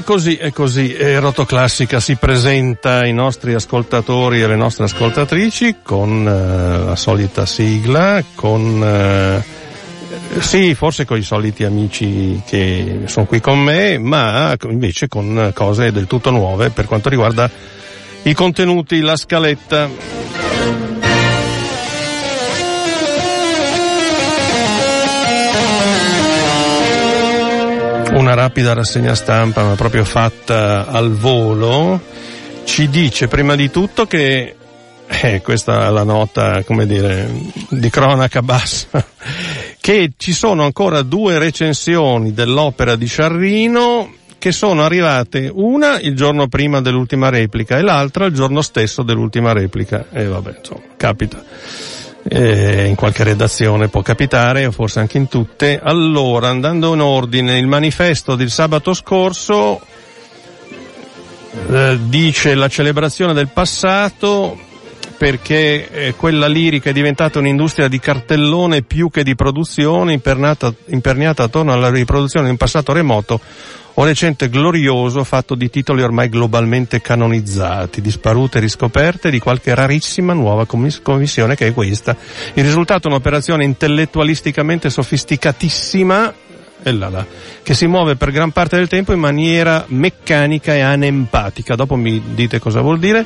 e così, e così, Rotoclassica si presenta ai nostri ascoltatori e alle nostre ascoltatrici con eh, la solita sigla, con, eh, sì, forse con i soliti amici che sono qui con me, ma invece con cose del tutto nuove per quanto riguarda i contenuti, la scaletta. Una rapida rassegna stampa, ma proprio fatta al volo, ci dice prima di tutto che, eh, questa è la nota, come dire, di cronaca bassa, che ci sono ancora due recensioni dell'opera di Sciarrino che sono arrivate una il giorno prima dell'ultima replica e l'altra il giorno stesso dell'ultima replica. E vabbè, insomma, capita eh, in qualche redazione può capitare, o forse anche in tutte. Allora, andando in ordine, il manifesto del sabato scorso eh, dice la celebrazione del passato perché eh, quella lirica è diventata un'industria di cartellone più che di produzione, imperniata attorno alla riproduzione di un passato remoto o recente glorioso fatto di titoli ormai globalmente canonizzati, di sparute riscoperte di qualche rarissima nuova commissione che è questa. Il risultato è un'operazione intellettualisticamente sofisticatissima là là, che si muove per gran parte del tempo in maniera meccanica e anempatica. Dopo mi dite cosa vuol dire,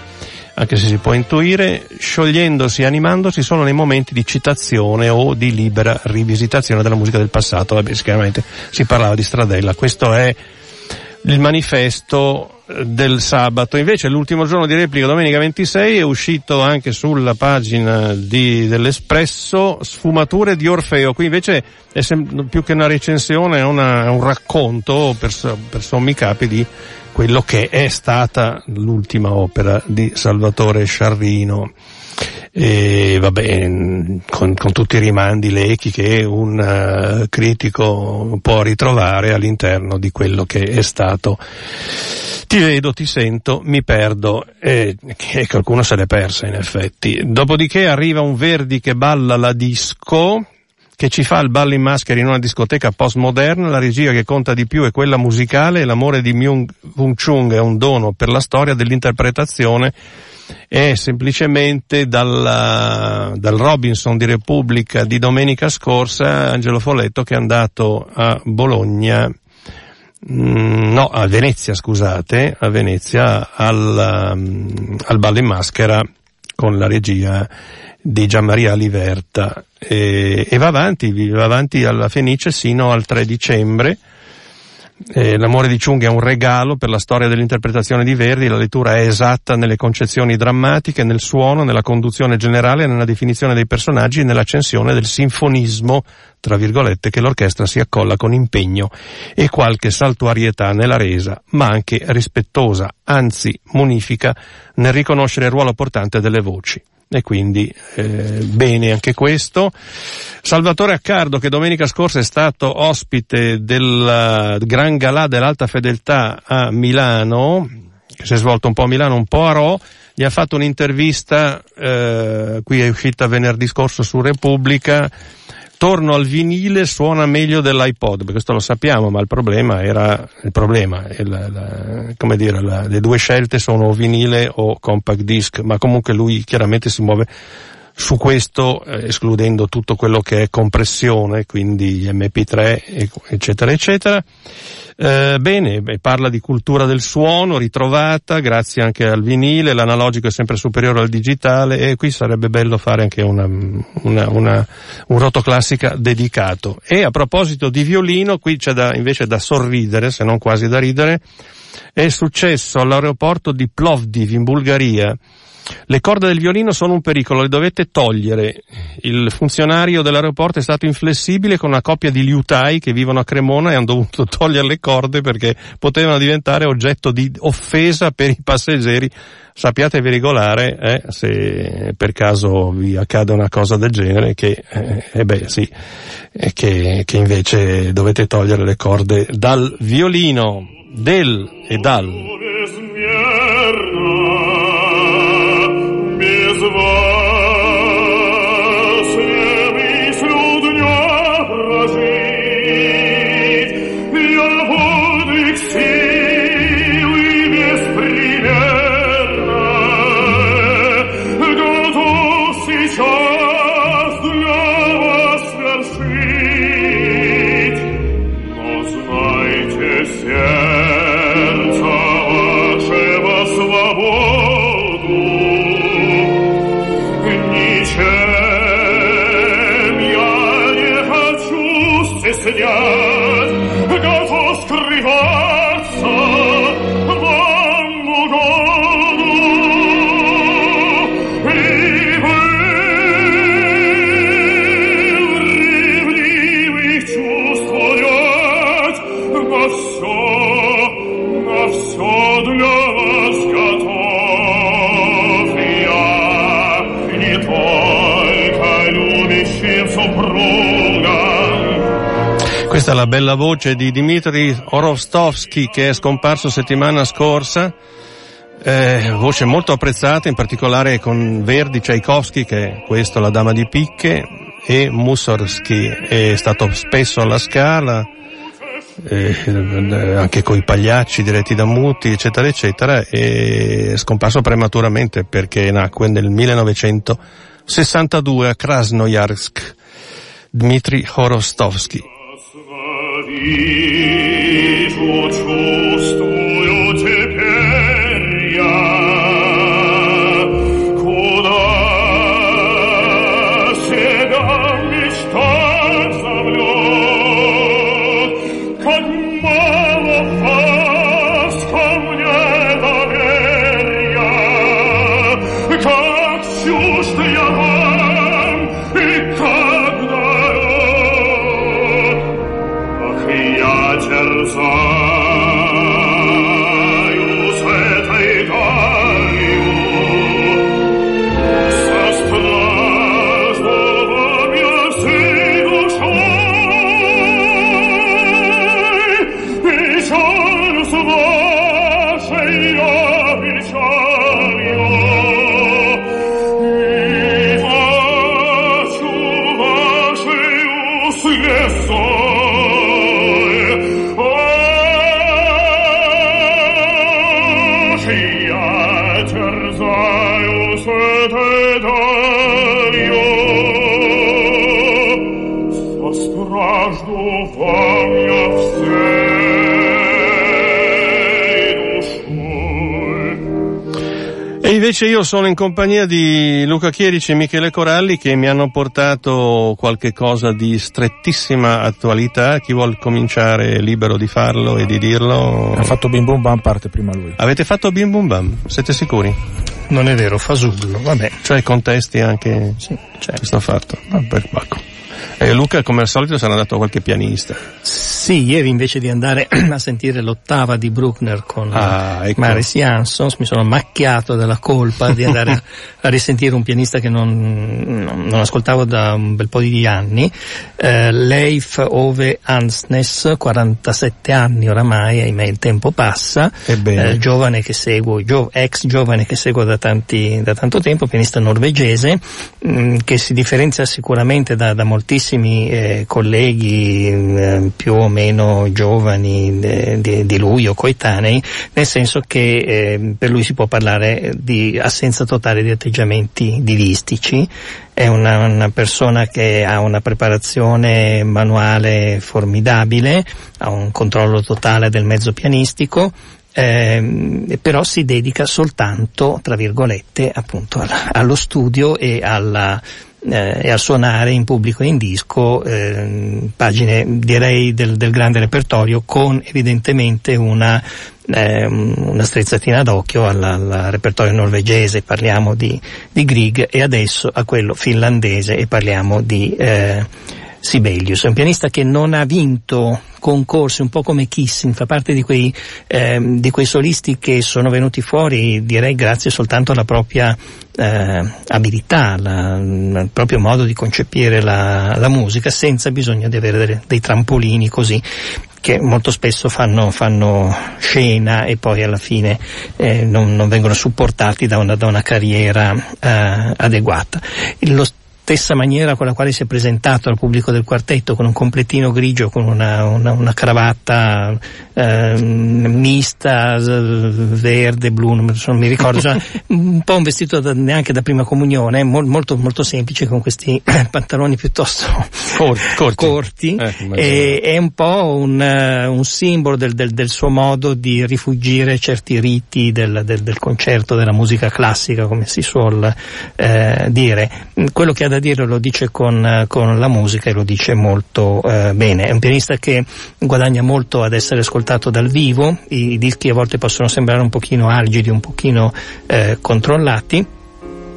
anche se si può intuire, sciogliendosi e animandosi solo nei momenti di citazione o di libera rivisitazione della musica del passato. Vabbè, sicuramente si parlava di Stradella. Questo è il manifesto eh, del sabato. Invece l'ultimo giorno di replica, domenica 26, è uscito anche sulla pagina di, dell'Espresso Sfumature di Orfeo. Qui invece è sem- più che una recensione, è, una, un racconto per, per sommi capi di quello che è stata l'ultima opera di Salvatore Sciarrino e vabbè, con, con, tutti i rimandi, le echi che un uh, critico può ritrovare all'interno di quello che è stato. Ti vedo, ti sento, mi perdo e, e qualcuno se l'è persa in effetti. Dopodiché arriva un Verdi che balla la disco, che ci fa il ballo in maschera in una discoteca postmoderna, la regia che conta di più è quella musicale l'amore di Myung Wung Chung è un dono per la storia dell'interpretazione è semplicemente dal, dal Robinson di Repubblica di domenica scorsa Angelo Folletto che è andato a Bologna mm, no, a Venezia, scusate, a Venezia al, um, al ballo in maschera con la regia di Gianmaria Liverta e, e va avanti, va avanti alla Fenice sino al 3 dicembre eh, L'amore di Chung è un regalo per la storia dell'interpretazione di Verdi, la lettura è esatta nelle concezioni drammatiche, nel suono, nella conduzione generale, nella definizione dei personaggi e nell'accensione del sinfonismo, tra virgolette, che l'orchestra si accolla con impegno e qualche saltuarietà nella resa, ma anche rispettosa, anzi munifica, nel riconoscere il ruolo portante delle voci e quindi eh, bene anche questo. Salvatore Accardo che domenica scorsa è stato ospite del uh, Gran Galà dell'Alta Fedeltà a Milano, che si è svolto un po' a Milano, un po' a Ro, gli ha fatto un'intervista, eh, qui è uscita venerdì scorso su Repubblica, torno al vinile suona meglio dell'iPod, questo lo sappiamo, ma il problema era, il problema, la, la, come dire, la, le due scelte sono vinile o compact disc, ma comunque lui chiaramente si muove su questo, eh, escludendo tutto quello che è compressione, quindi MP3, eccetera, eccetera. Eh, bene, beh, parla di cultura del suono ritrovata grazie anche al vinile, l'analogico è sempre superiore al digitale e qui sarebbe bello fare anche una, una, una, un rotoclassica dedicato. E a proposito di violino, qui c'è da, invece da sorridere, se non quasi da ridere, è successo all'aeroporto di Plovdiv in Bulgaria Le corde del violino sono un pericolo, le dovete togliere. Il funzionario dell'aeroporto è stato inflessibile con una coppia di liutai che vivono a Cremona e hanno dovuto togliere le corde perché potevano diventare oggetto di offesa per i passeggeri. Sappiatevi regolare eh, se per caso vi accade una cosa del genere che, eh, eh beh, sì, eh, che, che invece dovete togliere le corde dal violino, del e dal. of all. Questa è la bella voce di Dmitry Orovstovsky che è scomparso settimana scorsa, eh, voce molto apprezzata in particolare con Verdi, Tchaikovsky che è questo, la dama di picche, e Mussorgsky è stato spesso alla Scala, eh, anche con i pagliacci diretti da Muti, eccetera, eccetera, e è scomparso prematuramente perché nacque nel 1962 a Krasnoyarsk. Dmitry Horostovsky. Ego invece io sono in compagnia di Luca Chierici e Michele Coralli che mi hanno portato qualche cosa di strettissima attualità. Chi vuol cominciare è libero di farlo e di dirlo. Ha fatto bim bum bam parte prima lui. Avete fatto bim bum bam? Siete sicuri? Non è vero, fasullo, vabbè. Cioè contesti anche Sì, certo. questo fatto? Vabbè, ecco. E Luca come al solito sarà andato a qualche pianista. Sì, ieri invece di andare a sentire l'ottava di Bruckner con Ah, ecco. Maris Jansons mi sono macchiato della colpa di andare a risentire un pianista che non, non- ascoltavo da un bel po' di anni, eh, Leif Ove Ansnes, 47 anni oramai, ahimè il tempo passa, eh, giovane che seguo, gio- ex giovane che seguo da, tanti, da tanto tempo, pianista norvegese, mh, che si differenzia sicuramente da, da moltissimi eh, colleghi eh, più o meno giovani eh, di, di lui o coetanei, nel senso che eh, per lui si può parlare di assenza totale di atteggiamenti divistici, è una, una persona che ha una preparazione manuale formidabile, ha un controllo totale del mezzo pianistico, ehm, però si dedica soltanto, tra virgolette, appunto allo studio e alla eh, e a suonare in pubblico e in disco ehm, pagine direi del, del grande repertorio con evidentemente una eh, una strizzatina d'occhio al repertorio norvegese, parliamo di, di Grieg e adesso a quello finlandese e parliamo di eh, Sibelius. È un pianista che non ha vinto concorsi, un po' come Kissing, fa parte di quei, eh, di quei solisti che sono venuti fuori, direi grazie soltanto alla propria eh, abilità, la, il proprio modo di concepire la, la, musica, senza bisogno di avere dei, dei trampolini così che molto spesso fanno, fanno, scena e poi alla fine eh, non, non, vengono supportati da una, da una carriera eh, adeguata. Lo stessa maniera con la quale si è presentato al pubblico del quartetto, con un completino grigio, con una, una, una cravatta eh, mista, verde, blu, non, mi ricordo, cioè, un po' un vestito da, neanche da prima comunione, mol, molto, molto semplice, con questi pantaloni piuttosto corti, corti. corti eh, è un po' un, un simbolo del, del, del, suo modo di rifugire certi riti del, del, del concerto, della musica classica, come si suol eh, dire. Quello che ha da dire lo dice con, con la musica e lo dice molto eh, bene. È un pianista che guadagna molto ad essere ascoltato dal vivo, i, i dischi a volte possono sembrare un pochino algidi, un pochino eh, controllati.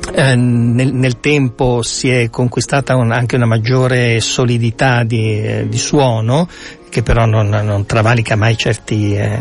Eh, nel, nel, tempo si è conquistata un, anche una maggiore solidità di, eh, di suono che però non, non travalica mai certi, eh,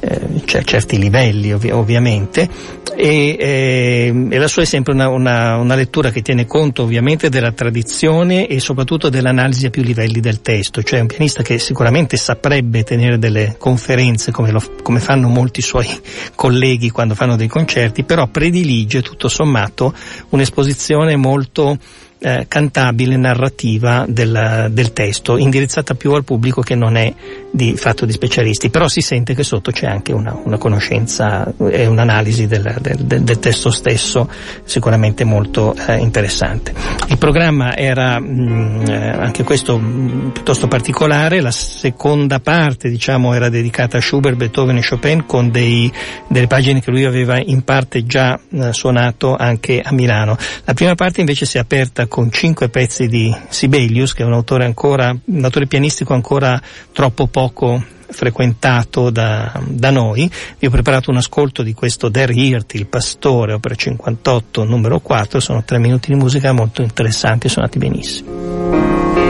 eh, certi livelli ovvi- ovviamente. E, eh, e, la sua è sempre una, una, una, lettura che tiene conto ovviamente della tradizione e soprattutto dell'analisi a più livelli del testo, cioè un pianista che sicuramente saprebbe tenere delle conferenze come, lo, come fanno molti suoi colleghi quando fanno dei concerti, però predilige tutto sommato un'esposizione molto eh, cantabile, narrativa del, del, testo, indirizzata più al pubblico che non è di fatto di specialisti, però si sente che sotto c'è anche una, una conoscenza e un'analisi del, del, del, testo stesso sicuramente molto eh, interessante. Il programma era mh, mm, anche questo mh, mm, piuttosto particolare, la seconda parte diciamo era dedicata a Schubert, Beethoven e Chopin con dei, delle pagine che lui aveva in parte già eh, suonato anche a Milano. La prima parte invece si è aperta con cinque pezzi di Sibelius, che è un autore ancora, un autore pianistico ancora troppo poco frequentato da, da, noi. Vi ho preparato un ascolto di questo Der Hirt, il pastore, opera 58, numero 4, sono tre minuti di musica molto interessanti, suonati benissimo.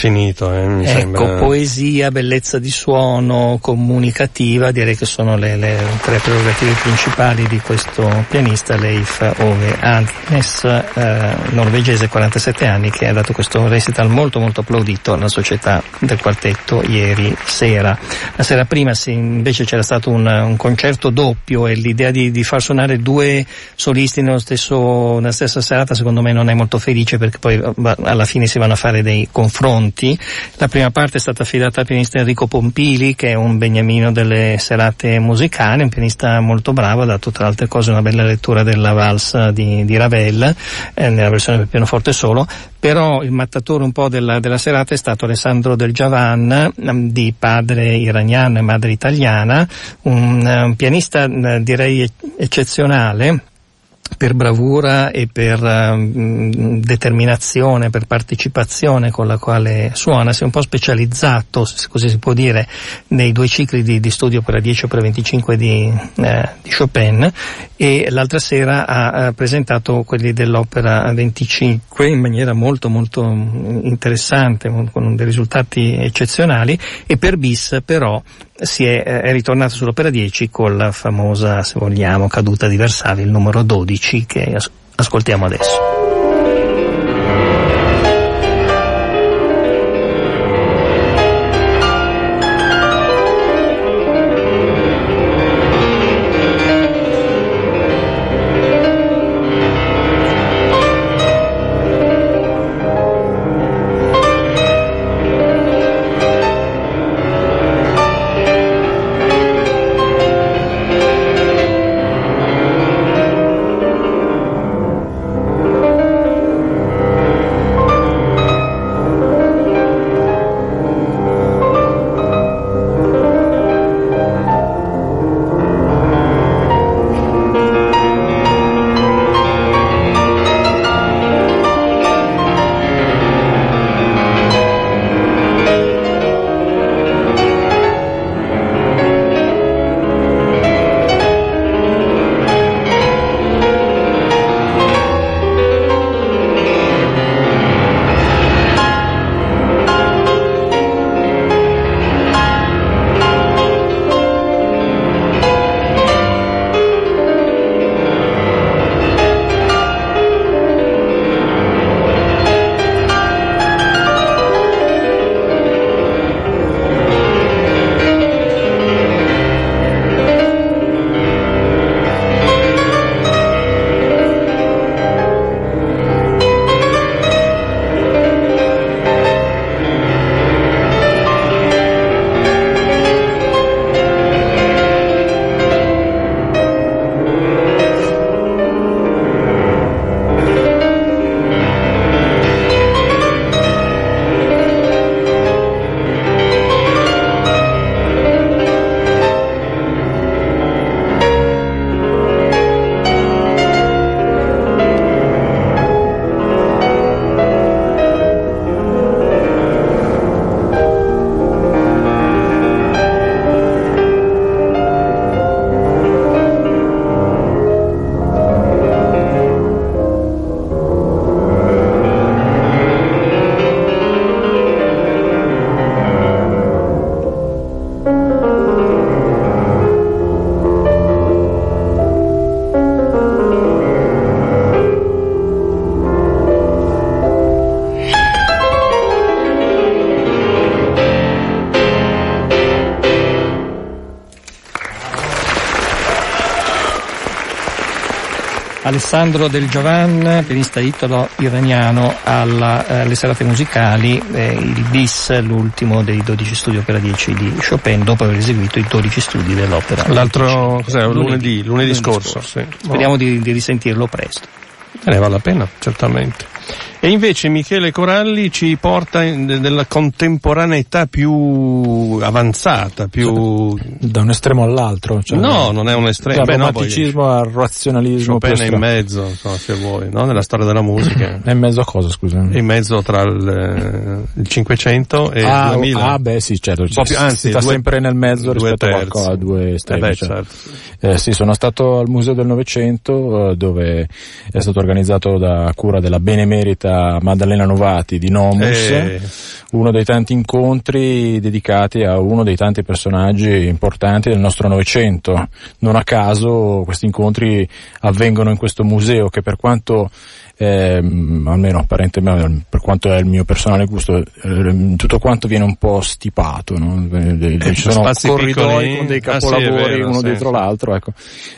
Finito, eh, mi ecco, sembra. Poesia, bellezza di suono, comunicativa, direi che sono le, le tre prerogative principali di questo pianista, Leif Ove Agnes, eh, norvegese, 47 anni, che ha dato questo recital molto molto applaudito alla società del quartetto ieri sera. La sera prima sì, invece c'era stato un, un concerto doppio e l'idea di, di, far suonare due solisti nello stesso, nella stessa serata secondo me non è molto felice perché poi alla fine si vanno a fare dei confronti. La prima parte è stata affidata al pianista Enrico Pompili, che è un beniamino delle serate musicali, un pianista molto bravo, ha dato tra altre cose una bella lettura della valsa di, di Ravel, eh, nella versione per pianoforte solo, però il mattatore un po' della, della serata è stato Alessandro Del Giavan, mm, di padre iraniano e madre italiana, un, un pianista mm, direi eccezionale, per bravura e per uh, determinazione, per partecipazione con la quale suona, si è un po' specializzato, se così si può dire, nei due cicli di, di studio per la 10 o per la 25 di, eh, di, Chopin e l'altra sera ha, ha presentato quelli dell'opera 25 in maniera molto molto interessante, con dei risultati eccezionali e per bis però si è, eh, è ritornato sull'opera 10 con la famosa, se vogliamo, caduta di Versailles, il numero 12 che ascoltiamo adesso. Alessandro Del Giovan, pianista italo-iraniano alle eh, serate musicali, eh, il bis, l'ultimo dei 12 studi opera 10 di Chopin, dopo aver eseguito i 12 studi dell'opera. L'altro, cos'è? Lunedì, lunedì, lunedì scorso. scorso. Sì. Speriamo oh. di, di risentirlo presto. Eh, vale la pena, certamente. E invece Michele Coralli ci porta nella contemporaneità più avanzata, più... Da un estremo all'altro. Cioè no, non è un estremo. Dal romanticismo no, al razionalismo. Chopin è in mezzo, so, se vuoi, no? nella storia della musica. È in mezzo a cosa, scusami? È in mezzo tra il, il 500 e ah, il 2000. Ah, beh sì, certo. Cioè, più, anzi, sta due, sempre nel mezzo rispetto a, a due estremi. Eh beh, cioè. certo. eh, sì, sono stato al Museo del Novecento, eh, dove è stato organizzato da cura della Benemerita cita Maddalena Novati di Nomus, eh. uno dei tanti incontri dedicati a uno dei tanti personaggi importanti del nostro Novecento. Non a caso questi incontri avvengono in questo museo che per quanto eh, almeno apparentemente per quanto è il mio personale gusto, eh, tutto quanto viene un po' stipato, no? Eh, ci sono corridoi piccoli. con dei capolavori ah, sì, vero, uno sì, dietro sì. l'altro, ecco.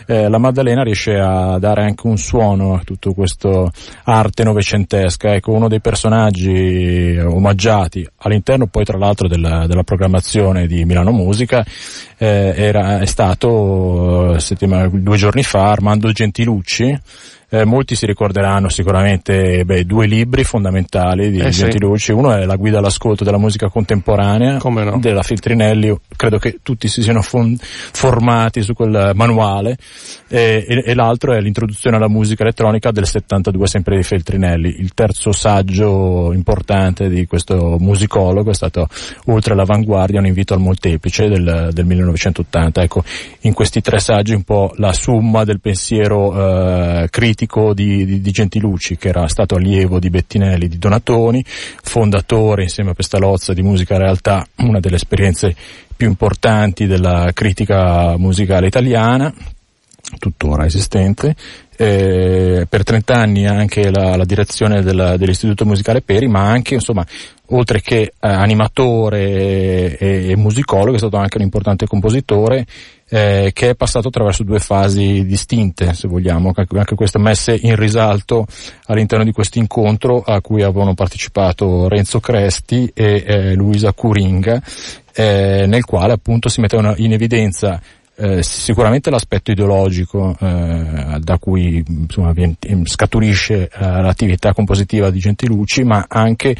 Eh, la Maddalena riesce a dare anche un suono a tutto questo arte novecentesca, ecco, uno dei personaggi omaggiati all'interno poi tra l'altro della, della programmazione di Milano Musica eh, era, è stato settimana, due giorni fa Armando Gentilucci eh, molti si ricorderanno sicuramente beh, due libri fondamentali di eh Gentilucci. Sì. Uno è La guida all'ascolto della musica contemporanea no? della Filtrinelli. credo che tutti si siano fon- formati su quel manuale. E, e, e, l'altro è L'introduzione alla musica elettronica del 72, sempre di Feltrinelli. Il terzo saggio importante di questo musicologo è stato Oltre l'avanguardia, un invito al molteplice del, del 1980. Ecco, in questi tre saggi un po' la summa del pensiero eh, critico politico di, di, di Gentilucci, che era stato allievo di Bettinelli, di Donatoni, fondatore insieme a Pestalozza di Musica Realtà, una delle esperienze più importanti della critica musicale italiana, tuttora esistente, eh, per 30 anni anche la, la direzione della, dell'Istituto Musicale Peri, ma anche insomma oltre che eh, animatore e, e, musicologo, è stato anche un importante compositore eh, che è passato attraverso due fasi distinte, se vogliamo, anche queste messe in risalto all'interno di questo incontro a cui avevano partecipato Renzo Cresti e eh, Luisa Curinga, eh, nel quale appunto si mettevano in evidenza eh, sicuramente l'aspetto ideologico eh, da cui insomma, scaturisce eh, l'attività compositiva di Gentilucci, ma anche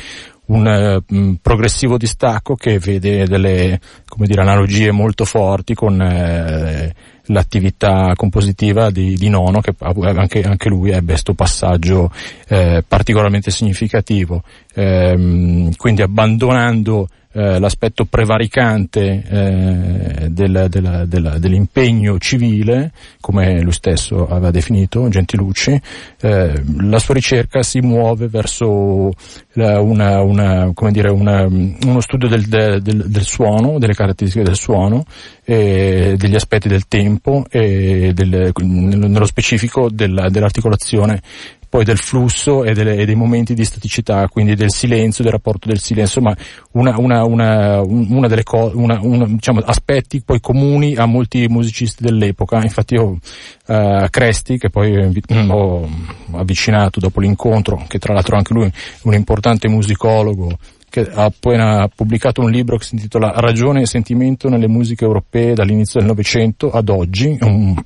un uh, progressivo distacco che vede delle dire, analogie molto forti con uh, l'attività compositiva di, di Nono che anche, anche, lui ebbe questo passaggio uh, particolarmente significativo. Ehm, quindi abbandonando eh, l'aspetto prevaricante eh, del, del, del, dell'impegno civile, come lui stesso aveva definito Gentilucci, eh, la sua ricerca si muove verso la, una, una, dire, una, uno studio del, del, suono, delle caratteristiche del suono, degli aspetti del tempo e nello specifico dell'articolazione poi del flusso e, delle, e, dei momenti di staticità, quindi del silenzio, del rapporto del silenzio, ma una, una, una, una delle cose, diciamo, aspetti poi comuni a molti musicisti dell'epoca. Infatti io uh, Cresti, che poi ho avvicinato dopo l'incontro, che tra l'altro anche lui è un importante musicologo, che ha appena pubblicato un libro che si intitola Ragione e sentimento nelle musiche europee dall'inizio del Novecento ad oggi, un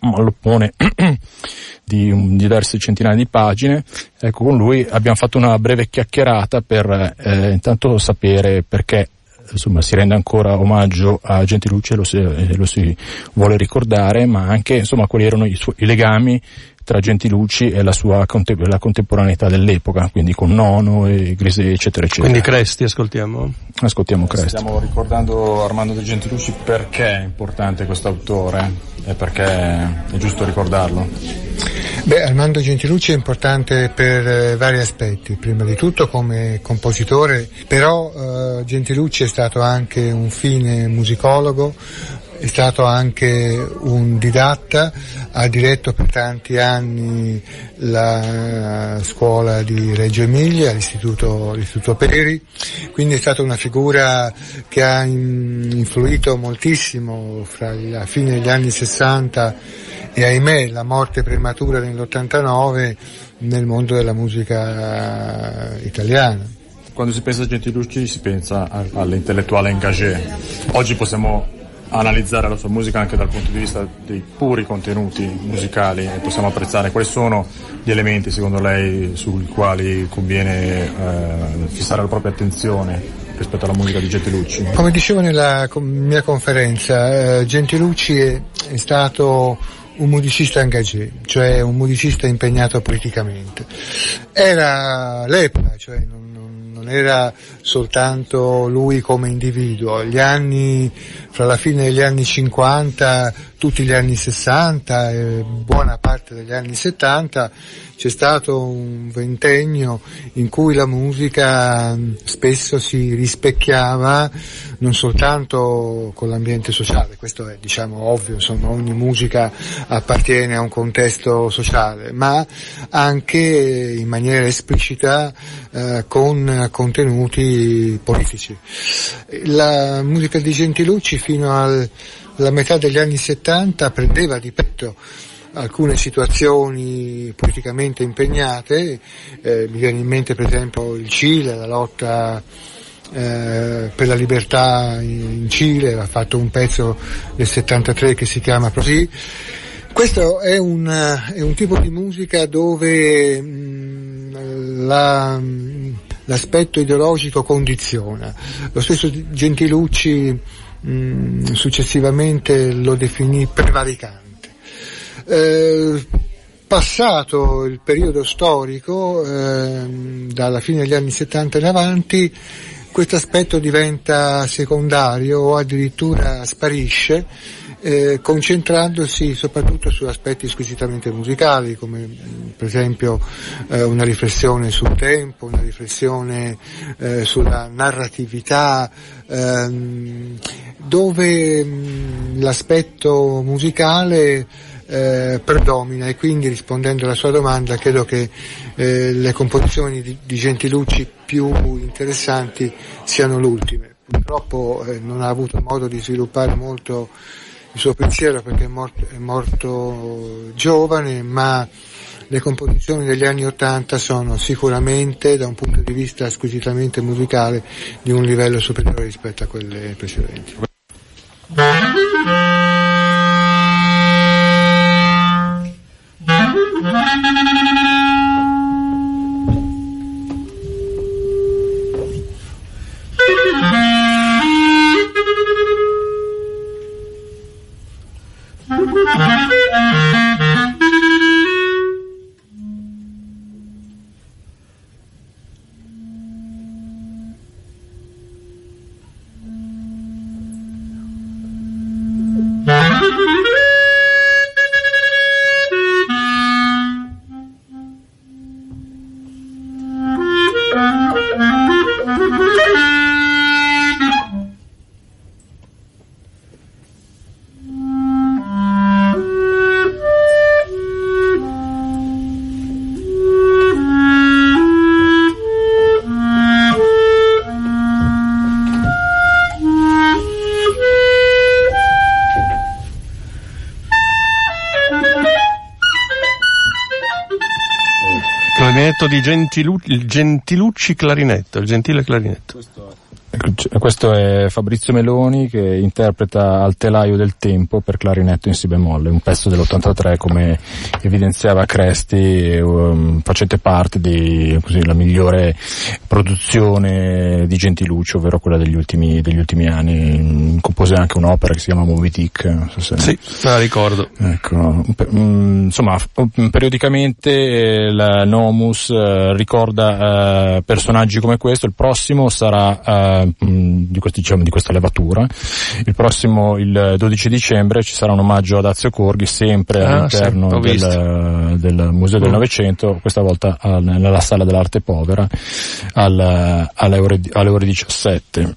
malloppone di diverse centinaia di pagine. Ecco, con lui abbiamo fatto una breve chiacchierata per eh, intanto sapere perché insomma, si rende ancora omaggio a Gentilucci e lo si, lo si vuole ricordare, ma anche insomma, quali erano i, suoi, i legami tra Gentilucci e la sua la contemporaneità dell'epoca, quindi con Nono e Grisè, eccetera, eccetera. Quindi Cresti, ascoltiamo? Ascoltiamo Cresti. Stiamo ricordando Armando De Gentilucci perché è importante questo autore e perché è giusto ricordarlo? Beh, Armando Gentilucci è importante per eh, vari aspetti, prima di tutto come compositore, però eh, Gentilucci è stato anche un fine musicologo, è stato anche un didatta, ha diretto per tanti anni la scuola di Reggio Emilia, l'istituto, l'istituto Peri, quindi è stata una figura che ha influito moltissimo fra la fine degli anni 60 e ahimè la morte prematura nell'89 nel mondo della musica italiana. Quando si pensa a Gentilucci si pensa all'intellettuale engagé. Oggi possiamo analizzare la sua musica anche dal punto di vista dei puri contenuti musicali e possiamo apprezzare quali sono gli elementi secondo lei sui quali conviene eh, fissare la propria attenzione rispetto alla musica di Gentilucci? Come dicevo nella mia conferenza, eh, Gentilucci è, è stato un musicista engagé, cioè un musicista impegnato politicamente. Era l'epoca, cioè non non era soltanto lui come individuo. Gli anni, fra la fine degli anni 50 tutti gli anni 60 e buona parte degli anni 70 c'è stato un ventennio in cui la musica spesso si rispecchiava non soltanto con l'ambiente sociale, questo è diciamo ovvio, insomma ogni musica appartiene a un contesto sociale, ma anche in maniera esplicita eh, con contenuti politici. La musica di Gentilucci fino alla metà degli anni 70 prendeva di petto alcune situazioni politicamente impegnate, eh, mi viene in mente per esempio il Cile, la lotta eh, per la libertà in Cile, ha fatto un pezzo del 73 che si chiama così. Questo è un, è un tipo di musica dove mh, la, l'aspetto ideologico condiziona. Lo stesso Gentilucci mh, successivamente lo definì prevaricante. Eh, passato il periodo storico, eh, dalla fine degli anni 70 in avanti, questo aspetto diventa secondario o addirittura sparisce, eh, concentrandosi soprattutto su aspetti squisitamente musicali, come per esempio eh, una riflessione sul tempo, una riflessione eh, sulla narratività, ehm, dove mh, l'aspetto musicale eh, predomina e quindi rispondendo alla sua domanda credo che eh, le composizioni di, di, Gentilucci più interessanti siano le ultime. Purtroppo eh, non ha avuto modo di sviluppare molto il suo pensiero perché è morto, è morto giovane, ma le composizioni degli anni Ottanta sono sicuramente da un punto di vista squisitamente musicale di un livello superiore rispetto a quelle precedenti. Di Gentilu- il Gentilucci clarinetto, il gentile clarinetto. Questo questo è Fabrizio Meloni che interpreta Al telaio del tempo per clarinetto in si bemolle, un pezzo dell'83 come evidenziava Cresti, um, facete parte di così, la migliore produzione di Gentiluccio, ovvero quella degli ultimi, degli ultimi anni. Compose anche un'opera che si chiama Movie Tick. So se... Sì, la ricordo. Ecco, um, insomma, periodicamente la Nomus uh, ricorda uh, personaggi come questo, il prossimo sarà uh, di, questi, diciamo, di, questa levatura. Il prossimo, il 12 dicembre, ci sarà un omaggio ad Azio Corghi, sempre ah, all'interno sì, del, del, Museo del mm. Novecento, questa volta al, nella Sala dell'Arte Povera, al, alle, ore, alle ore 17.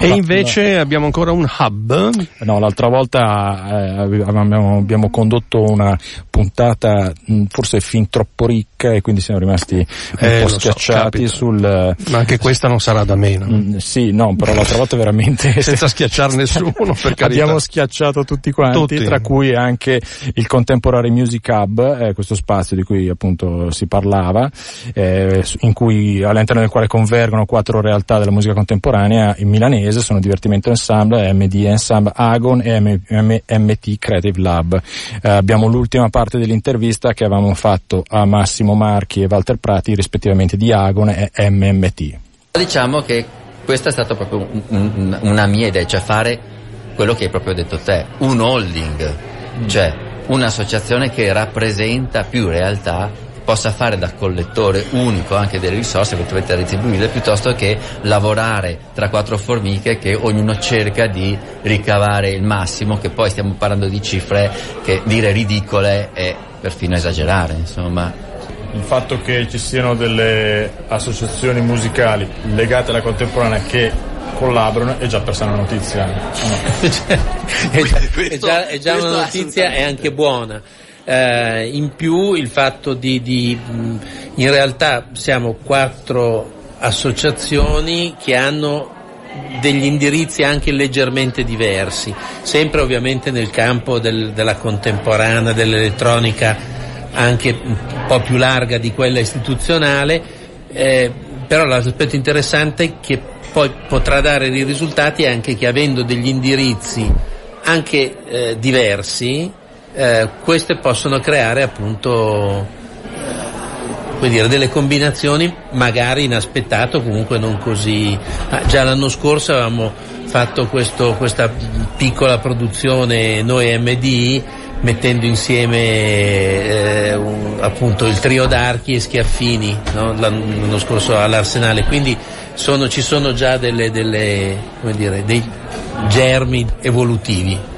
E invece abbiamo ancora un hub? No, l'altra volta eh, abbiamo, abbiamo, condotto una puntata mh, forse fin troppo ricca e quindi siamo rimasti un eh, po' schiacciati so, sul... Ma anche questa non sarà da meno. Mh, sì, no, però l'altra volta veramente... Senza schiacciare nessuno, per carità. Abbiamo schiacciato tutti quanti, tutti. tra cui anche il Contemporary Music Hub, eh, questo spazio di cui appunto si parlava, eh, in cui, all'interno del quale convergono quattro realtà della musica contemporanea in milanese milanese sono Divertimento Ensemble, MD Ensemble, Agon e MT Creative Lab. Eh, abbiamo l'ultima parte dell'intervista che avevamo fatto a Massimo Marchi e Walter Prati rispettivamente di Agon e MMT. Diciamo che questa è stata proprio un, un, una mia idea, cioè fare quello che hai proprio detto te, un holding, mm. cioè un'associazione che rappresenta più realtà possa fare da collettore unico anche delle risorse eventualmente retribuire piuttosto che lavorare tra quattro formiche che ognuno cerca di ricavare il massimo che poi stiamo parlando di cifre che dire ridicole è perfino esagerare insomma il fatto che ci siano delle associazioni musicali legate alla contemporanea che collaborano è già per sé una notizia. Cioè, è, già, è, già, è già una notizia e anche buona. Eh, in più il fatto di, di, in realtà siamo quattro associazioni che hanno degli indirizzi anche leggermente diversi, sempre ovviamente nel campo del, della contemporanea, dell'elettronica anche un po' più larga di quella istituzionale, eh, però l'aspetto interessante è che poi potrà dare dei risultati anche che avendo degli indirizzi anche eh, diversi, eh, queste possono creare appunto dire, delle combinazioni magari inaspettate comunque non così. Ah, già l'anno scorso avevamo fatto questo, questa piccola produzione noi MD mettendo insieme eh, un, appunto il trio d'archi e schiaffini no? l'anno scorso all'Arsenale, quindi sono, ci sono già delle, delle, dire, dei germi evolutivi.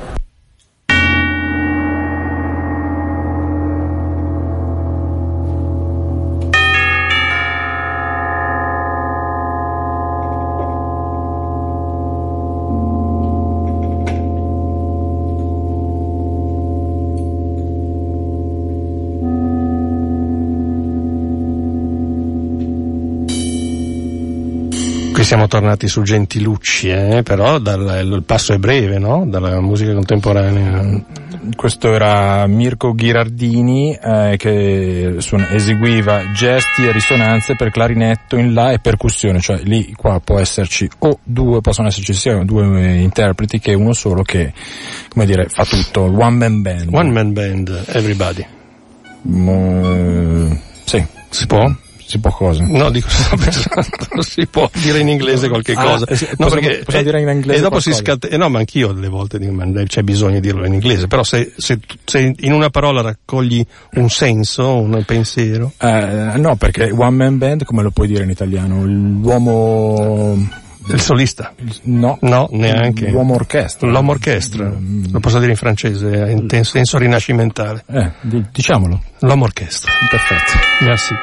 Siamo tornati su Gentilucci, eh? però dal, il passo è breve, no? Dalla musica contemporanea. Questo era Mirko Ghirardini eh, che eseguiva gesti e risonanze per clarinetto in La e percussione, cioè lì qua può esserci o due, possono esserci sia due interpreti che uno solo che, come dire, fa tutto, one man band. One man band, everybody. Mm, sì. Si può? Si può cosa? No, dico, sto pensando, si può dire in inglese qualche ah, cosa. Eh, sì, no, possiamo, perché, possiamo dire in inglese E dopo qualcosa. si scatta, eh, no, ma anch'io delle volte dico, ma c'è bisogno di dirlo in inglese, però se, se, se in una parola raccogli un senso, un pensiero. Eh, no, perché one man band come lo puoi dire in italiano? L'uomo... Il solista? No. No, neanche. L'uomo orchestra. L'uomo orchestra. Lo posso dire in francese, in senso rinascimentale. Eh, diciamolo. L'uomo orchestra. Perfetto. Merci.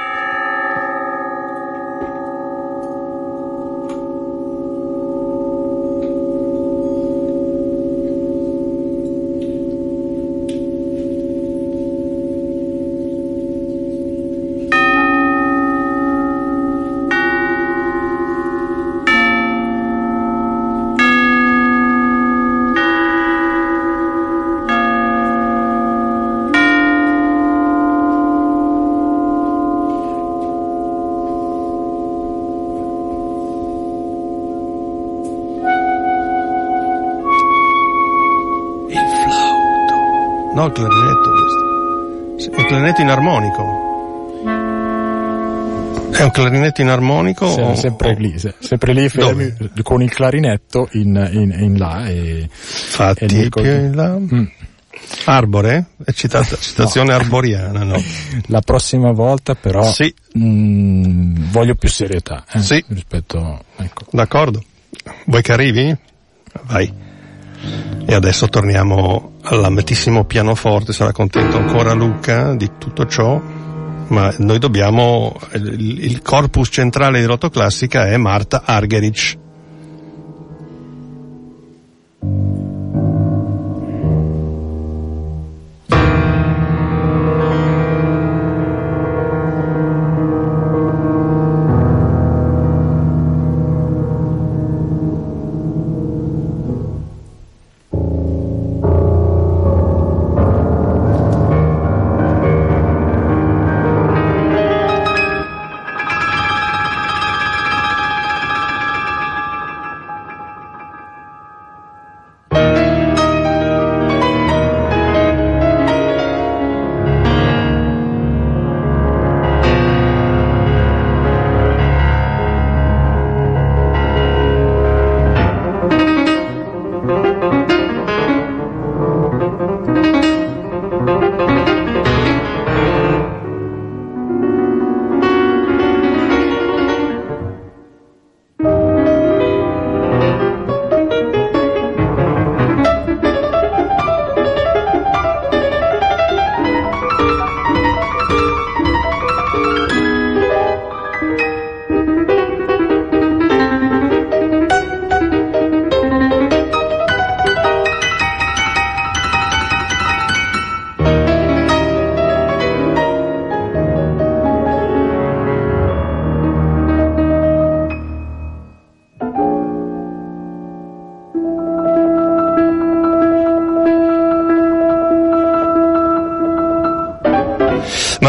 Il clarinetto questo. È un clarinetto in armonico. È un clarinetto in armonico? Sì, o, sempre lì, sempre lì fermi, con il clarinetto in, in, in là e... Fatti e più in là. Mm. Arbore? È citata, citazione no. arboriana, no? La prossima volta però sì. mh, voglio più serietà eh, sì. rispetto... Ecco. D'accordo. Vuoi che arrivi? Vai. E adesso torniamo all'amatissimo pianoforte, sarà contento ancora Luca di tutto ciò, ma noi dobbiamo, il, il corpus centrale di Roto Classica è Marta Argerich.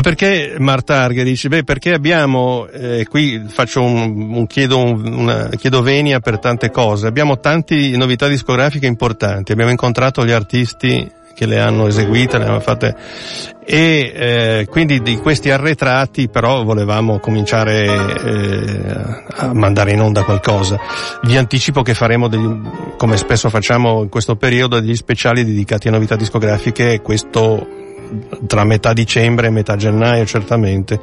Perché Marta Argerich? Beh, perché abbiamo, eh, qui faccio un, un, chiedo, un, una, chiedo venia per tante cose, abbiamo tante novità discografiche importanti, abbiamo incontrato gli artisti che le hanno eseguite, le hanno fatte e eh, quindi di questi arretrati però volevamo cominciare eh, a mandare in onda qualcosa. Vi anticipo che faremo degli, come spesso facciamo in questo periodo degli speciali dedicati a novità discografiche questo tra metà dicembre e metà gennaio certamente.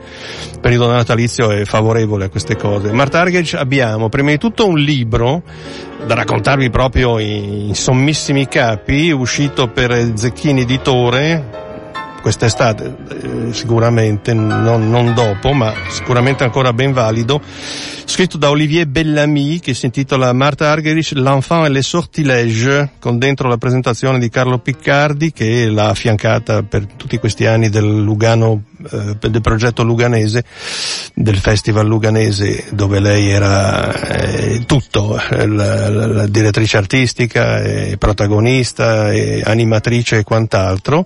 Il periodo natalizio è favorevole a queste cose. Marta Argage abbiamo prima di tutto un libro da raccontarvi proprio in sommissimi capi, uscito per Zecchini Editore, quest'estate, eh, sicuramente, non, non, dopo, ma sicuramente ancora ben valido, scritto da Olivier Bellamy che si intitola Marta Argerich, L'enfant et les sortilèges, con dentro la presentazione di Carlo Piccardi che l'ha affiancata per tutti questi anni del Lugano, eh, del progetto luganese, del festival luganese dove lei era eh, tutto, eh, la, la, la, direttrice artistica, protagonista, animatrice e quant'altro.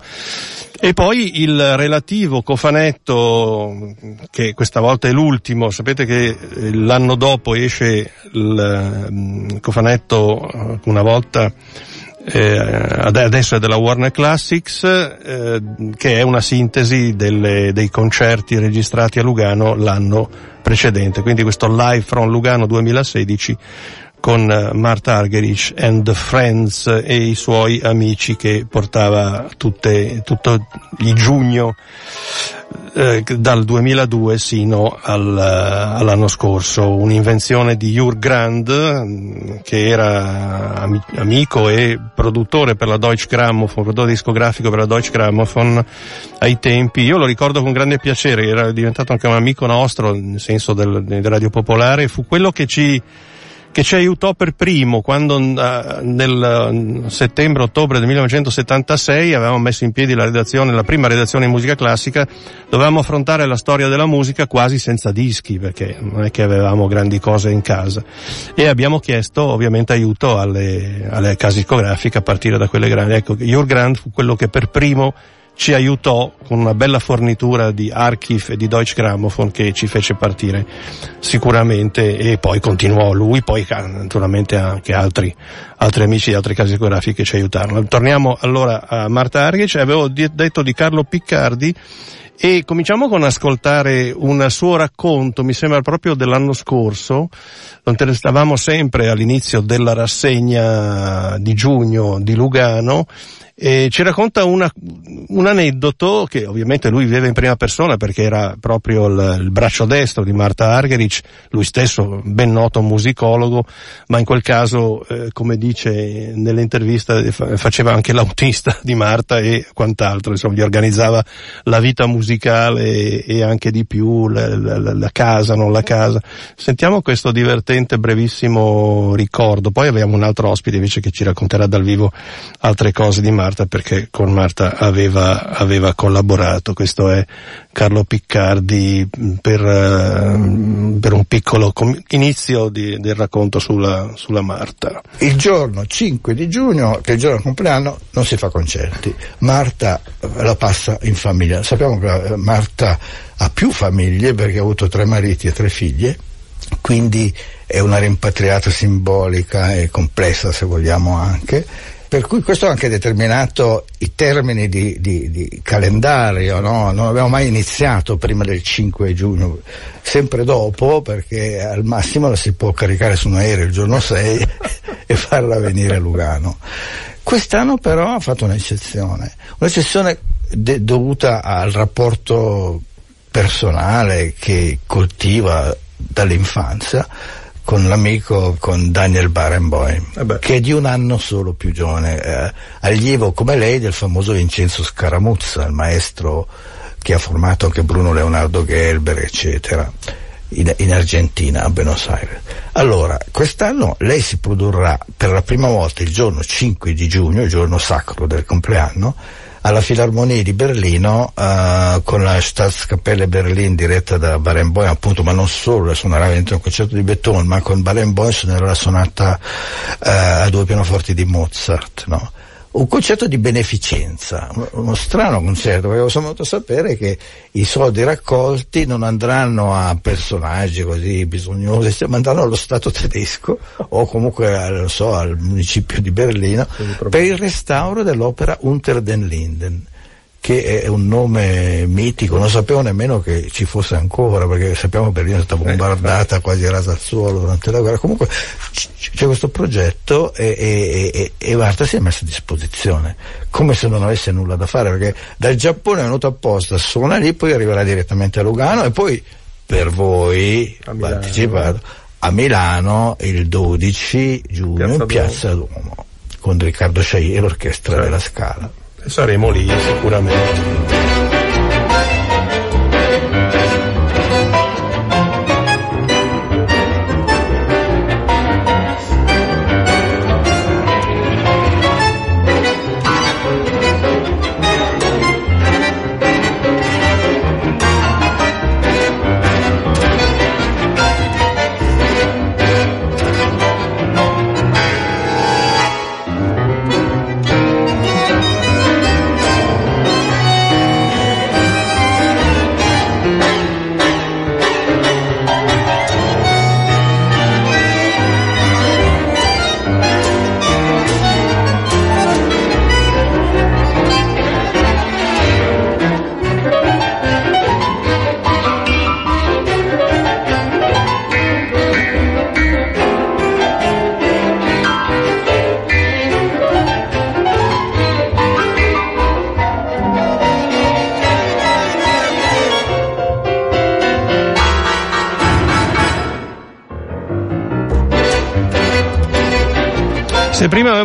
E poi il relativo cofanetto, che questa volta è l'ultimo, sapete che eh, l'anno dopo esce il mm, cofanetto eh, una volta eh, adesso è della Warner Classics, eh, che è una sintesi delle, dei concerti registrati a Lugano l'anno precedente. Quindi questo Live from Lugano 2016 con eh, Marta Argerich and the Friends e i suoi amici che portava tutte, tutto il giugno eh, dal 2002 sino al, eh, all'anno scorso, un'invenzione di Jur Grand che era amico e produttore per la Deutsche Grammophon, produttore discografico per la Deutsche Grammophon ai tempi, io lo ricordo con grande piacere, era diventato anche un amico nostro nel senso del, del Radio Popolare, fu quello che ci che ci aiutò per primo quando uh, nel uh, settembre-ottobre del 1976 avevamo messo in piedi la redazione, la prima redazione in musica classica, dovevamo affrontare la storia della musica quasi senza dischi perché non è che avevamo grandi cose in casa e abbiamo chiesto ovviamente aiuto alle, alle case discografiche a partire da quelle grandi. Ecco, Your Grand fu quello che per primo ci aiutò con una bella fornitura di Archiv e di Deutsche Grammophon che ci fece partire sicuramente e poi continuò lui, poi naturalmente anche altri, altri amici di altre case discografiche che ci aiutarono. Torniamo allora a Marta Arghic, avevo detto di Carlo Piccardi e cominciamo con ascoltare un suo racconto, mi sembra proprio dell'anno scorso, lo stavamo sempre all'inizio della rassegna di giugno di Lugano e ci racconta una, un aneddoto che ovviamente lui vive in prima persona perché era proprio il, il, braccio destro di Marta Argerich, lui stesso ben noto musicologo, ma in quel caso, eh, come dice nell'intervista, faceva anche l'autista di Marta e quant'altro, insomma gli organizzava la vita musicale e, e anche di più, la, la, la, casa, non la casa. Sentiamo questo divertente brevissimo ricordo, poi abbiamo un altro ospite invece che ci racconterà dal vivo altre cose di Marta perché con Marta aveva, aveva collaborato. Questo è Carlo Piccardi per, eh, per un piccolo inizio di, del racconto sulla, sulla, Marta. Il giorno 5 di giugno, che è il giorno del compleanno, non si fa concerti. Marta la passa in famiglia. Sappiamo che Marta ha più famiglie perché ha avuto tre mariti e tre figlie, quindi è una rimpatriata simbolica e complessa se vogliamo anche per cui questo ha anche determinato i termini di, di, di calendario, no? non abbiamo mai iniziato prima del 5 giugno, sempre dopo perché al massimo la si può caricare su un aereo il giorno 6 e farla venire a Lugano. Quest'anno però ha fatto un'eccezione, un'eccezione de- dovuta al rapporto personale che coltiva dall'infanzia con l'amico, con Daniel Barenboim, eh che è di un anno solo più giovane, eh, allievo come lei del famoso Vincenzo Scaramuzza, il maestro che ha formato anche Bruno Leonardo Gelber, eccetera, in, in Argentina, a Buenos Aires. Allora, quest'anno lei si produrrà per la prima volta il giorno 5 di giugno, il giorno sacro del compleanno, alla Filarmonia di Berlino uh, con la Staatskapelle Berlin diretta da Barenboim appunto ma non solo suonerà dentro un concerto di Beethoven ma con Barenboim suonerà la sonata uh, a due pianoforti di Mozart no? Un concetto di beneficenza, uno strano concerto, perché sono venuto a sapere che i soldi raccolti non andranno a personaggi così bisognosi, ma andranno allo Stato tedesco o comunque so, al municipio di Berlino per il restauro dell'opera Unter den Linden che è un nome mitico, non sapevo nemmeno che ci fosse ancora, perché sappiamo che Berlino è stata bombardata, quasi rasa al suolo durante la guerra. Comunque c'è questo progetto e, e, e, e Marta si è messa a disposizione, come se non avesse nulla da fare, perché dal Giappone è venuto apposta, suona lì, poi arriverà direttamente a Lugano e poi per voi partecipato a Milano il 12 giugno Piazza in Piazza Duomo, Duomo con Riccardo Sciai e l'orchestra certo. della Scala saremo lì sicuramente.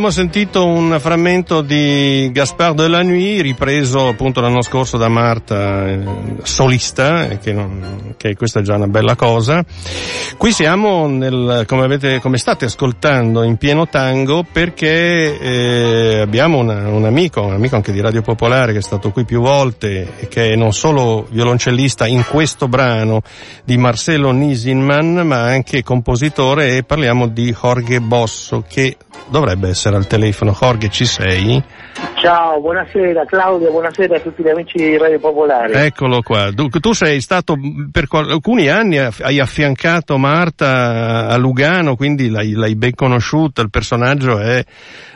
Avevamo sentito un frammento di Gaspard de la Nuit, ripreso appunto l'anno scorso da Marta, eh, solista, che, non, che, questa è già una bella cosa, qui siamo nel, come, avete, come state ascoltando in pieno tango perché eh, abbiamo una, un amico, un amico anche di Radio Popolare che è stato qui più volte e che è non solo violoncellista in questo brano di Marcelo Nisinman ma anche compositore e parliamo di Jorge Bosso che dovrebbe essere al telefono. Jorge, ci sei? Ciao, buonasera Claudio, buonasera a tutti gli amici di Radio Popolare. Eccolo qua. Tu, tu sei stato per alcuni anni, hai affiancato Marta a Lugano, quindi l'hai, l'hai ben conosciuta, il personaggio è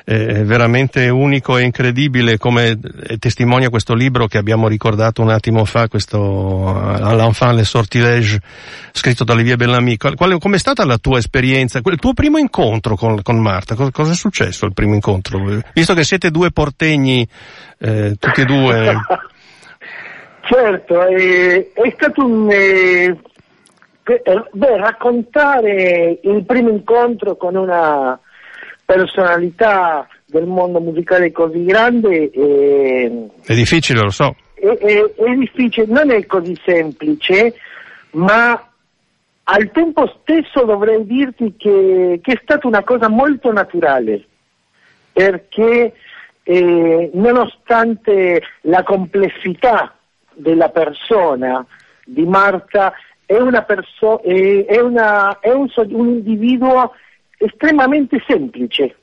è veramente unico e incredibile come testimonia questo libro che abbiamo ricordato un attimo fa, questo L'enfant le sortilèges scritto da Olivier Bellamy. Qual, com'è stata la tua esperienza, il tuo primo incontro con, con Marta? Cosa, cosa, è successo al primo incontro? Visto che siete due portegni, eh, tutti e due. certo, eh, è stato un... Eh, beh, raccontare il primo incontro con una personalità del mondo musicale così grande è, è difficile, lo so. È, è, è, difficile, non è così semplice, ma al tempo stesso dovrei dirti che, che è stata una cosa molto naturale, perché eh, nonostante la complessità della persona di Marta, è, una perso- è, è, una, è un, un individuo estremamente semplice,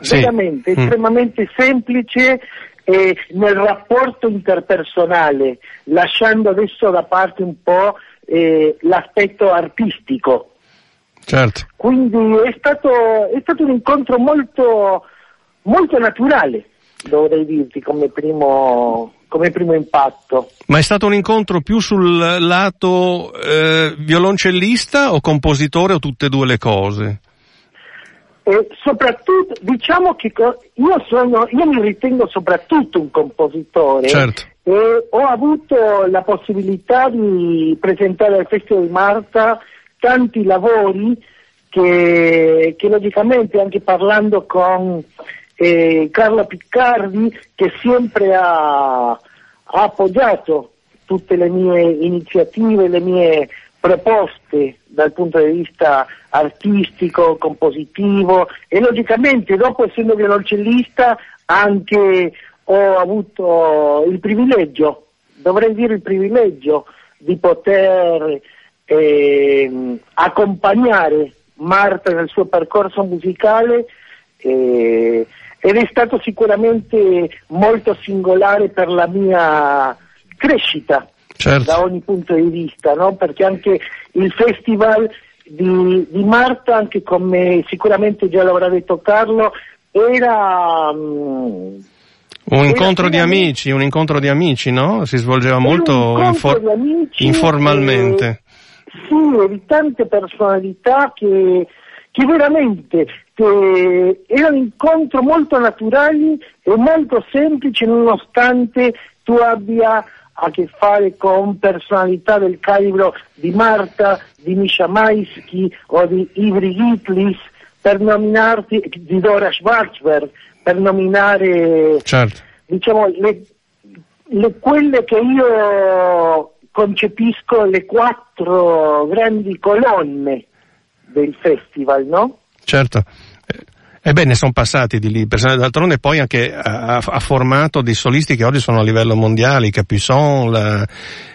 sì. veramente mm. estremamente semplice eh, nel rapporto interpersonale, lasciando adesso da parte un po' eh, l'aspetto artistico. Certo. Quindi è stato, è stato un incontro molto, molto naturale, dovrei dirti, come primo, come primo impatto. Ma è stato un incontro più sul lato eh, violoncellista o compositore o tutte e due le cose? E soprattutto, diciamo che io, sono, io mi ritengo soprattutto un compositore certo. e ho avuto la possibilità di presentare al Festival di Marta tanti lavori che, che logicamente anche parlando con eh, Carla Piccardi che sempre ha, ha, appoggiato tutte le mie iniziative, le mie proposte dal punto di vista artistico, compositivo. E logicamente dopo essendo violoncellista anche ho avuto il privilegio, dovrei dire il privilegio di poter eh, accompagnare Marta nel suo percorso musicale eh, ed è stato sicuramente molto singolare per la mia crescita certo. da ogni punto di vista, no? perché anche il festival di, di, Marta, anche come sicuramente già l'avrà detto Carlo, era... Um, un incontro di amici, un incontro di amici, no? Si svolgeva molto infor- informalmente. E, sì, di tante personalità che, che veramente che erano incontri molto naturali e molto semplici nonostante tu abbia a che fare con personalità del calibro di Marta, di Misha Maisky o di Ivry Gitlis, per nominarti, di Dora Schwarzberg, per nominare certo. diciamo, le, le, quelle che io concepisco le quattro grandi colonne del festival, no? Certo. Ebbene, sono passati di lì, d'altronde poi anche ha, ha, formato dei solisti che oggi sono a livello mondiale, Capuçon, la,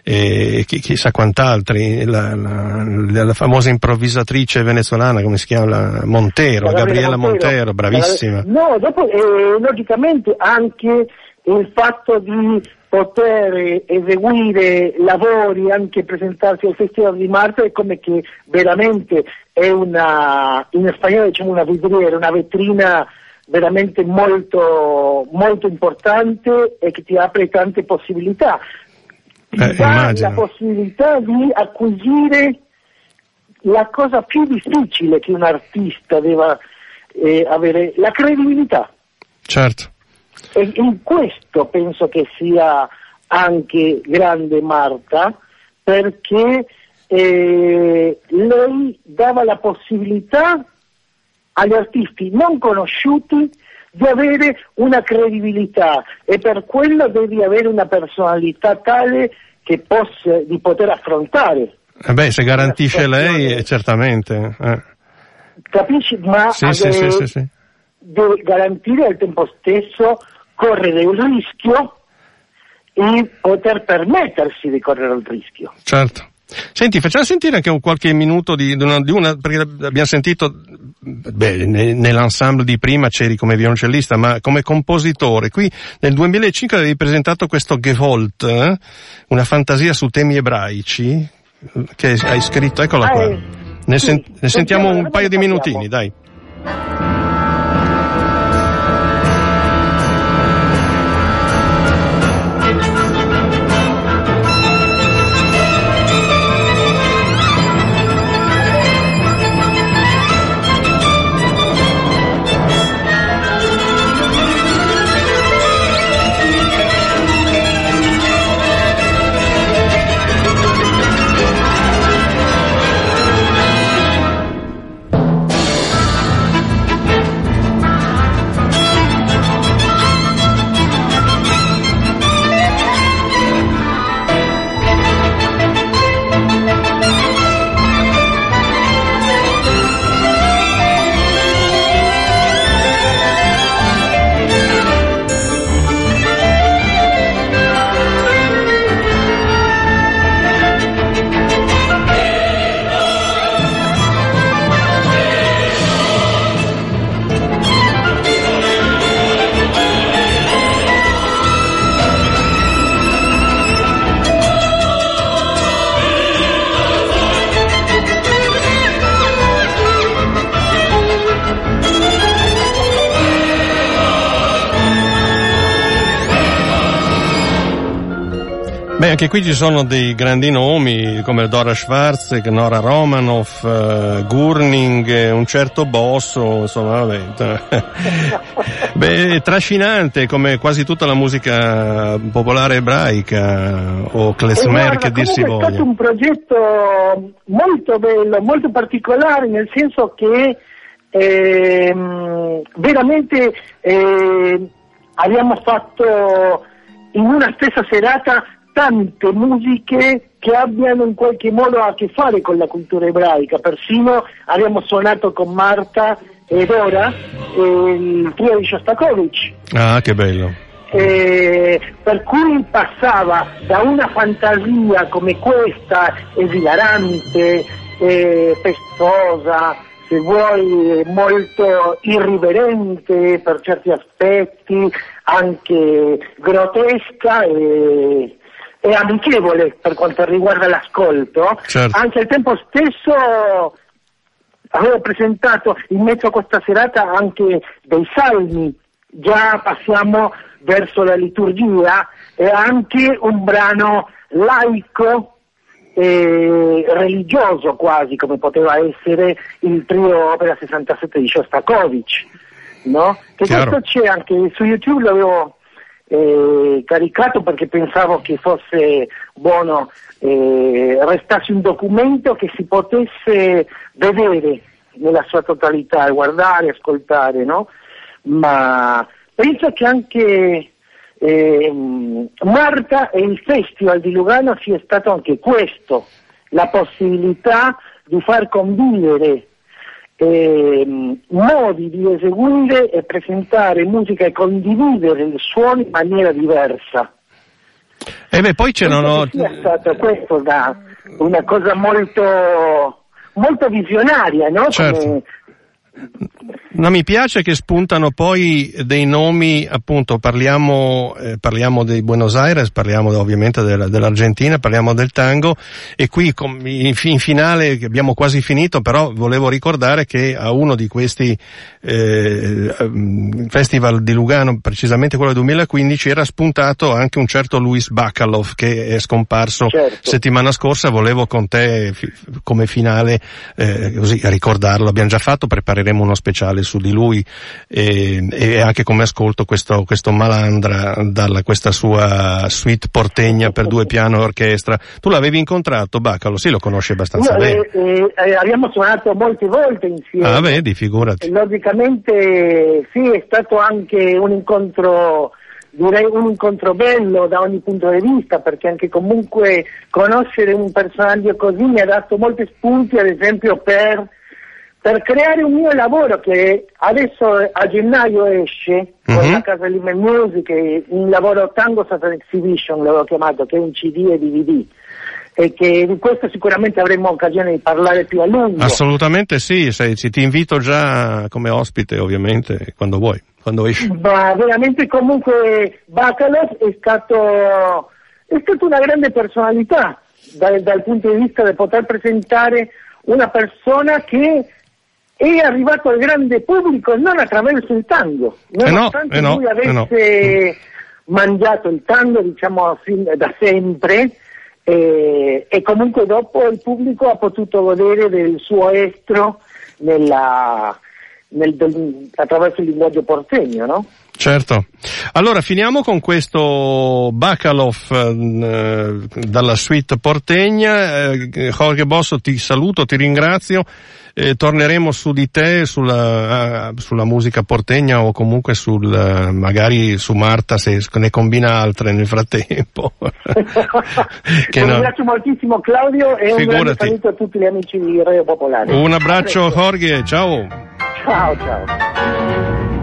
e chi, chissà quant'altri, la, la, la, famosa improvvisatrice venezuelana, come si chiama, Montero, Gabriela Montero, Montero bravissima. No, dopo eh, logicamente anche il fatto di poter eseguire lavori, anche presentarsi al Festival di Marta è come che veramente è una, in spagnolo diciamo una vidriera, una vetrina veramente molto, molto importante e che ti apre tante possibilità. Ti eh, dà la possibilità di acquisire la cosa più difficile che un artista deve eh, avere, la credibilità. Certo. E in questo penso che sia anche grande Marta, perché eh, lei dava la possibilità agli artisti non conosciuti di avere una credibilità e per quello devi avere una personalità tale che possa, di poter affrontare. Eh beh, se garantisce lei, eh, certamente. Eh. Capisci? Ma sì, sì, sì, sì, deve garantire al tempo stesso correre il rischio e poter permettersi di correre il rischio. Certo. Senti, facciamo sentire anche un qualche minuto di, di, una, di una, perché abbiamo sentito, beh, nell'ensemble di prima c'eri come violoncellista, ma come compositore. Qui nel 2005 avevi presentato questo Gevolt, eh? una fantasia su temi ebraici, che hai scritto, eccola qua. Eh, ne, sì, sen- ne sentiamo un paio di minutini, dai. Anche qui ci sono dei grandi nomi come Dora Schwarz, Nora Romanoff, uh, Gurning, un certo Bosso, insomma, vabbè. Beh, trascinante come quasi tutta la musica popolare ebraica o klezmer che dir si voglia. È stato un progetto molto bello, molto particolare nel senso che eh, veramente eh, abbiamo fatto in una stessa serata tante musiche che abbiano in qualche modo a che fare con la cultura ebraica, persino abbiamo suonato con Marta ed ora eh, il trio di Shostakovich. Ah, che bello. Eh, per cui passava da una fantasia come questa, esilarante, eh, festosa, se vuoi molto irriverente per certi aspetti, anche grottesca e, e amichevole per quanto riguarda l'ascolto, Certo. anche al tempo stesso avevo presentato in mezzo a questa serata anche dei salmi, già passiamo verso la liturgia e anche un brano laico e religioso quasi come poteva essere il trio opera 67 di Shostakovich, no? Che Chiaro. questo c'è anche su YouTube l'avevo eh, caricato perché pensavo che fosse buono eh, restasse un documento che si potesse vedere nella sua totalità, guardare, ascoltare, no? Ma penso che anche ehm, Marta e il Festival di Lugano sia stato anche questo, la possibilità di far convivere ehm, modi di eseguire e presentare musica e condividere il suono in maniera diversa. E beh, poi c'erano... Penso che sia questo da una cosa molto, molto visionaria, no? Certo. Come- No, mi piace che spuntano poi dei nomi, appunto, parliamo, eh, parliamo di Buenos Aires, parliamo ovviamente della- dell'Argentina, parliamo del tango e qui com- in, in finale abbiamo quasi finito, però volevo ricordare che a uno di questi eh, ehm, festival di Lugano, precisamente quello del 2015, era spuntato anche un certo Luis Bacalov che è scomparso Certo. settimana scorsa, volevo con te fi- come finale eh, così ricordarlo, abbiamo già fatto, prepareremo uno speciale su di lui e, e anche come ascolto questo, questo Malandra dalla questa sua suite portegna per due piano e orchestra. Tu l'avevi incontrato, Bacalo? Sì, lo conosci abbastanza No, bene. eh, eh, abbiamo suonato molte volte insieme. Ah, vedi, figurati. Logicamente sì, è stato anche un incontro, direi un incontro bello da ogni punto di vista, perché anche comunque conoscere un personaggio così mi ha dato molti spunti, ad esempio per, per creare un mio lavoro che adesso a gennaio esce con Mhm. la casa Lime Music, un lavoro Tango Satan Exhibition l'avevo chiamato, che è un CD e DVD. E che di questo sicuramente avremo occasione di parlare più a lungo. Assolutamente sì, sei- ti invito già come ospite ovviamente quando vuoi, quando esci. Ma veramente comunque Bacalov è stato, è stato una grande personalità dal, dal punto di vista di poter presentare una persona che è arrivato al grande pubblico non attraverso il tango, Eh no, nonostante eh no, lui eh avesse mangiato il tango diciamo da sempre e, e comunque dopo il pubblico ha potuto godere del suo estro nella, nel- del- attraverso il linguaggio portegno, no? Certo. Allora finiamo con questo Bacalov eh, dalla suite portegna. Eh, Jorge Bosso ti saluto, ti ringrazio. Eh, torneremo su di te, sulla, ah, sulla musica portegna o comunque sul, eh, magari su Marta se ne combina altre nel frattempo. Che Ti no. ringrazio moltissimo Claudio e un grande Figurati. saluto a tutti gli amici di Radio Popolare. Un abbraccio. Jorge, ciao. Ciao, ciao.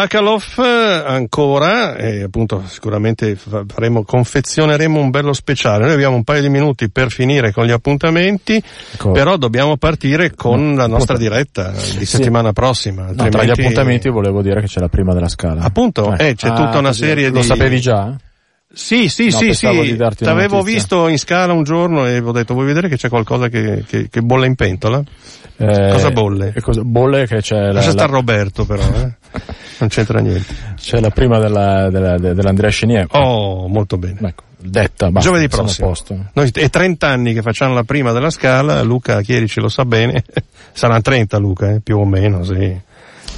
Bacalov ancora, e appunto sicuramente faremo, confezioneremo un bello speciale. Noi abbiamo un paio di minuti per finire con gli appuntamenti, ecco. però dobbiamo partire con no, la nostra diretta di settimana sì. prossima. No, tra gli appuntamenti volevo dire che c'è la prima della scala. Appunto, eh, eh c'è ah, tutta una serie lo di... Lo sapevi già? Sì, sì, no, sì, sì. T'avevo visto in scala un giorno e ho detto, vuoi vedere che c'è qualcosa che, che, che bolle in pentola? Eh, cosa bolle? Cosa, bolle che c'è la... Lascia la... sta Roberto però, eh? non c'entra niente. C'è la prima della, della, dell'Andrea Chenier. Oh, molto bene. Ecco, detta, basta, Giovedì prossimo. Noi, è 30 anni che facciamo la prima della scala, Luca Chierici lo sa bene, saranno 30 Luca, eh? più o meno, sì.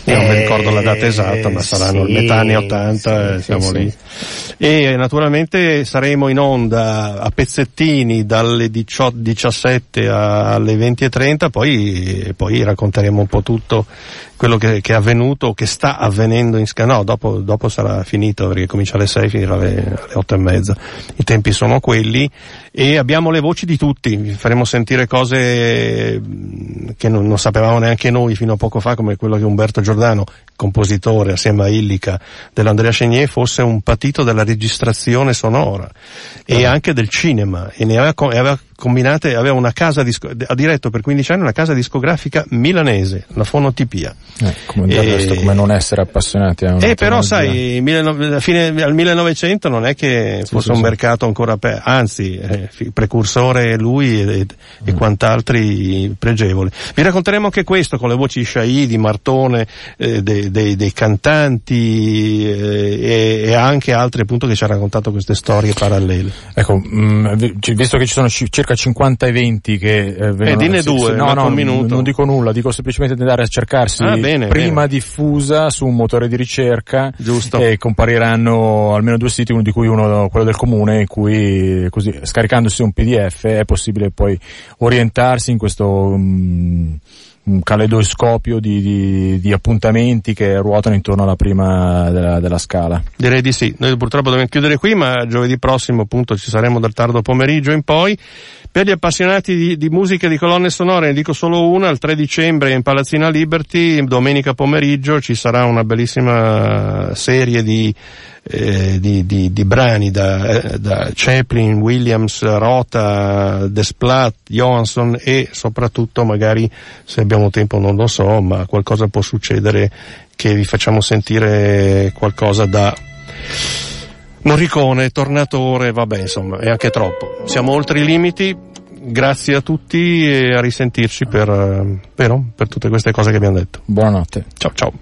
Io non mi ricordo la data esatta, ma saranno sì, metà anni 80, sì, siamo sì, lì. E naturalmente saremo in onda a pezzettini dalle 18, 17 alle 20.30, poi, poi racconteremo un po' tutto quello che, che, è avvenuto, che sta avvenendo in Scala. No, dopo, dopo, sarà finito perché comincia alle 6 finirà alle, alle 8 e mezza. I tempi sono quelli e abbiamo le voci di tutti. Vi faremo sentire cose che non, non sapevamo neanche noi fino a poco fa, come quello che Umberto Giordano, compositore assieme a Illica dell'Andrea Chenier, fosse un patito della registrazione sonora e anche del cinema e ne aveva, aveva combinate, aveva una casa disco, ha diretto per 15 anni una casa discografica milanese, la Fonotipia. Eh, come, e, resto, come non essere appassionati a una Eh però sai, mille, fine, al 1900 non è che sì, fosse sì, un sì. mercato ancora aperto, anzi, eh, precursore lui e, e, mm. e, quant'altri pregevoli. Vi racconteremo anche questo con le voci Sciai, di Martone, eh, dei, dei, dei, cantanti eh, e, e, anche altri appunto che ci ha raccontato queste storie parallele. Ecco, mh, mm, visto che ci sono circa circa 50 eventi che eh, vengono... Eh, dinne due, no, no, un minuto. non dico nulla, dico semplicemente di andare a cercarsi ah, bene, prima bene. diffusa su un motore di ricerca Giusto. e compariranno almeno due siti, uno di cui uno quello del comune, in cui così scaricandosi un PDF è possibile poi orientarsi in questo um, un caleidoscopio di, di, di, appuntamenti che ruotano intorno alla prima della, della, scala. Direi di sì. Noi purtroppo dobbiamo chiudere qui, ma giovedì prossimo appunto ci saremo dal tardo pomeriggio in poi. Per gli appassionati di, di musica e di colonne sonore ne dico solo una, il 3 dicembre in Palazzina Liberty, domenica pomeriggio ci sarà una bellissima serie di eh, di, di, di, brani da, eh, da, Chaplin, Williams, Rota, Desplat, Johansson e soprattutto magari se abbiamo tempo non lo so, ma qualcosa può succedere che vi facciamo sentire qualcosa da Morricone, Tornatore, vabbè insomma è anche troppo. Siamo oltre i limiti, grazie a tutti e a risentirci per, per, per tutte queste cose che abbiamo detto. Buonanotte. Ciao ciao.